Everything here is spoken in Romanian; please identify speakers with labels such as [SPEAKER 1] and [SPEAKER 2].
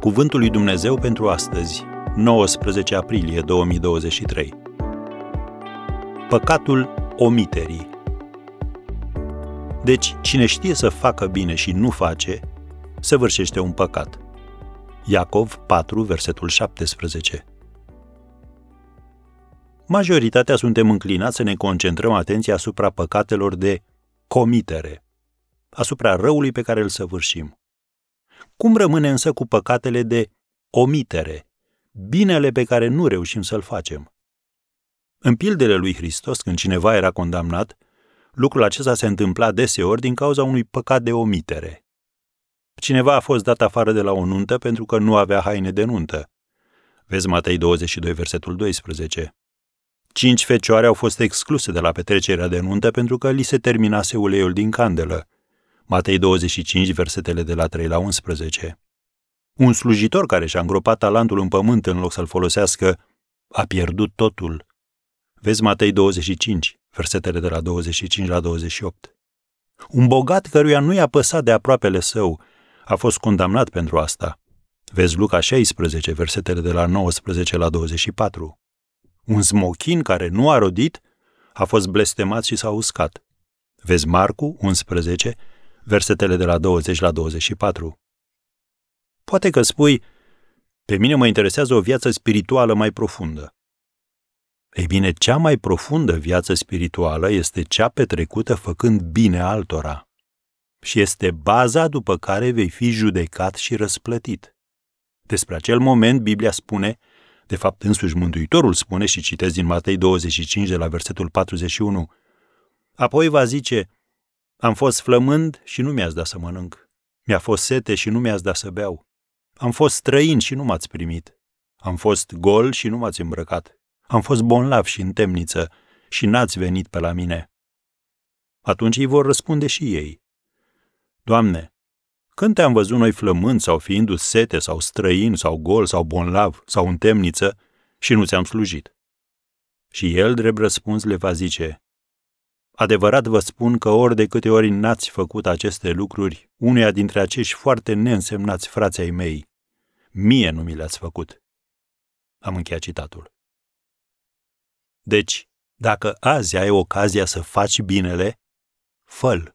[SPEAKER 1] Cuvântul lui Dumnezeu pentru astăzi, 19 aprilie 2023. Păcatul omiterii. Deci, cine știe să facă bine și nu face, săvârșește un păcat. Iacov 4, versetul 17. Majoritatea suntem înclinați să ne concentrăm atenția asupra păcatelor de comitere, asupra răului pe care îl săvârșim. Cum rămâne însă cu păcatele de omitere, binele pe care nu reușim să-l facem? În pildele lui Hristos, când cineva era condamnat, lucrul acesta se întâmpla deseori din cauza unui păcat de omitere. Cineva a fost dat afară de la o nuntă pentru că nu avea haine de nuntă. Vezi Matei 22, versetul 12. Cinci fecioare au fost excluse de la petrecerea de nuntă pentru că li se terminase uleiul din candelă. Matei 25, versetele de la 3 la 11. Un slujitor care și-a îngropat talentul în pământ în loc să-l folosească, a pierdut totul. Vezi Matei 25, versetele de la 25 la 28. Un bogat căruia nu i-a păsat de aproapele său a fost condamnat pentru asta. Vezi Luca 16, versetele de la 19 la 24. Un smochin care nu a rodit a fost blestemat și s-a uscat. Vezi Marcu 11, versetele de la 20 la 24. Poate că spui, pe mine mă interesează o viață spirituală mai profundă. Ei bine, cea mai profundă viață spirituală este cea petrecută făcând bine altora. Și este baza după care vei fi judecat și răsplătit. Despre acel moment, Biblia spune, de fapt însuși Mântuitorul spune și citesc din Matei 25 de la versetul 41, apoi va zice, am fost flămând și nu mi-ați dat să mănânc. Mi-a fost sete și nu mi-ați dat să beau. Am fost străin și nu m-ați primit. Am fost gol și nu m-ați îmbrăcat. Am fost bonlav și în temniță și n-ați venit pe la mine. Atunci îi vor răspunde și ei. Doamne, când te-am văzut noi flămând sau fiindu sete sau străin sau gol sau bonlav sau în temniță și nu ți-am slujit? Și el, drept răspuns, le va zice, Adevărat vă spun că ori de câte ori n-ați făcut aceste lucruri, uneia dintre acești foarte neînsemnați frații ai mei, mie nu mi le-ați făcut. Am încheiat citatul. Deci, dacă azi ai ocazia să faci binele, fă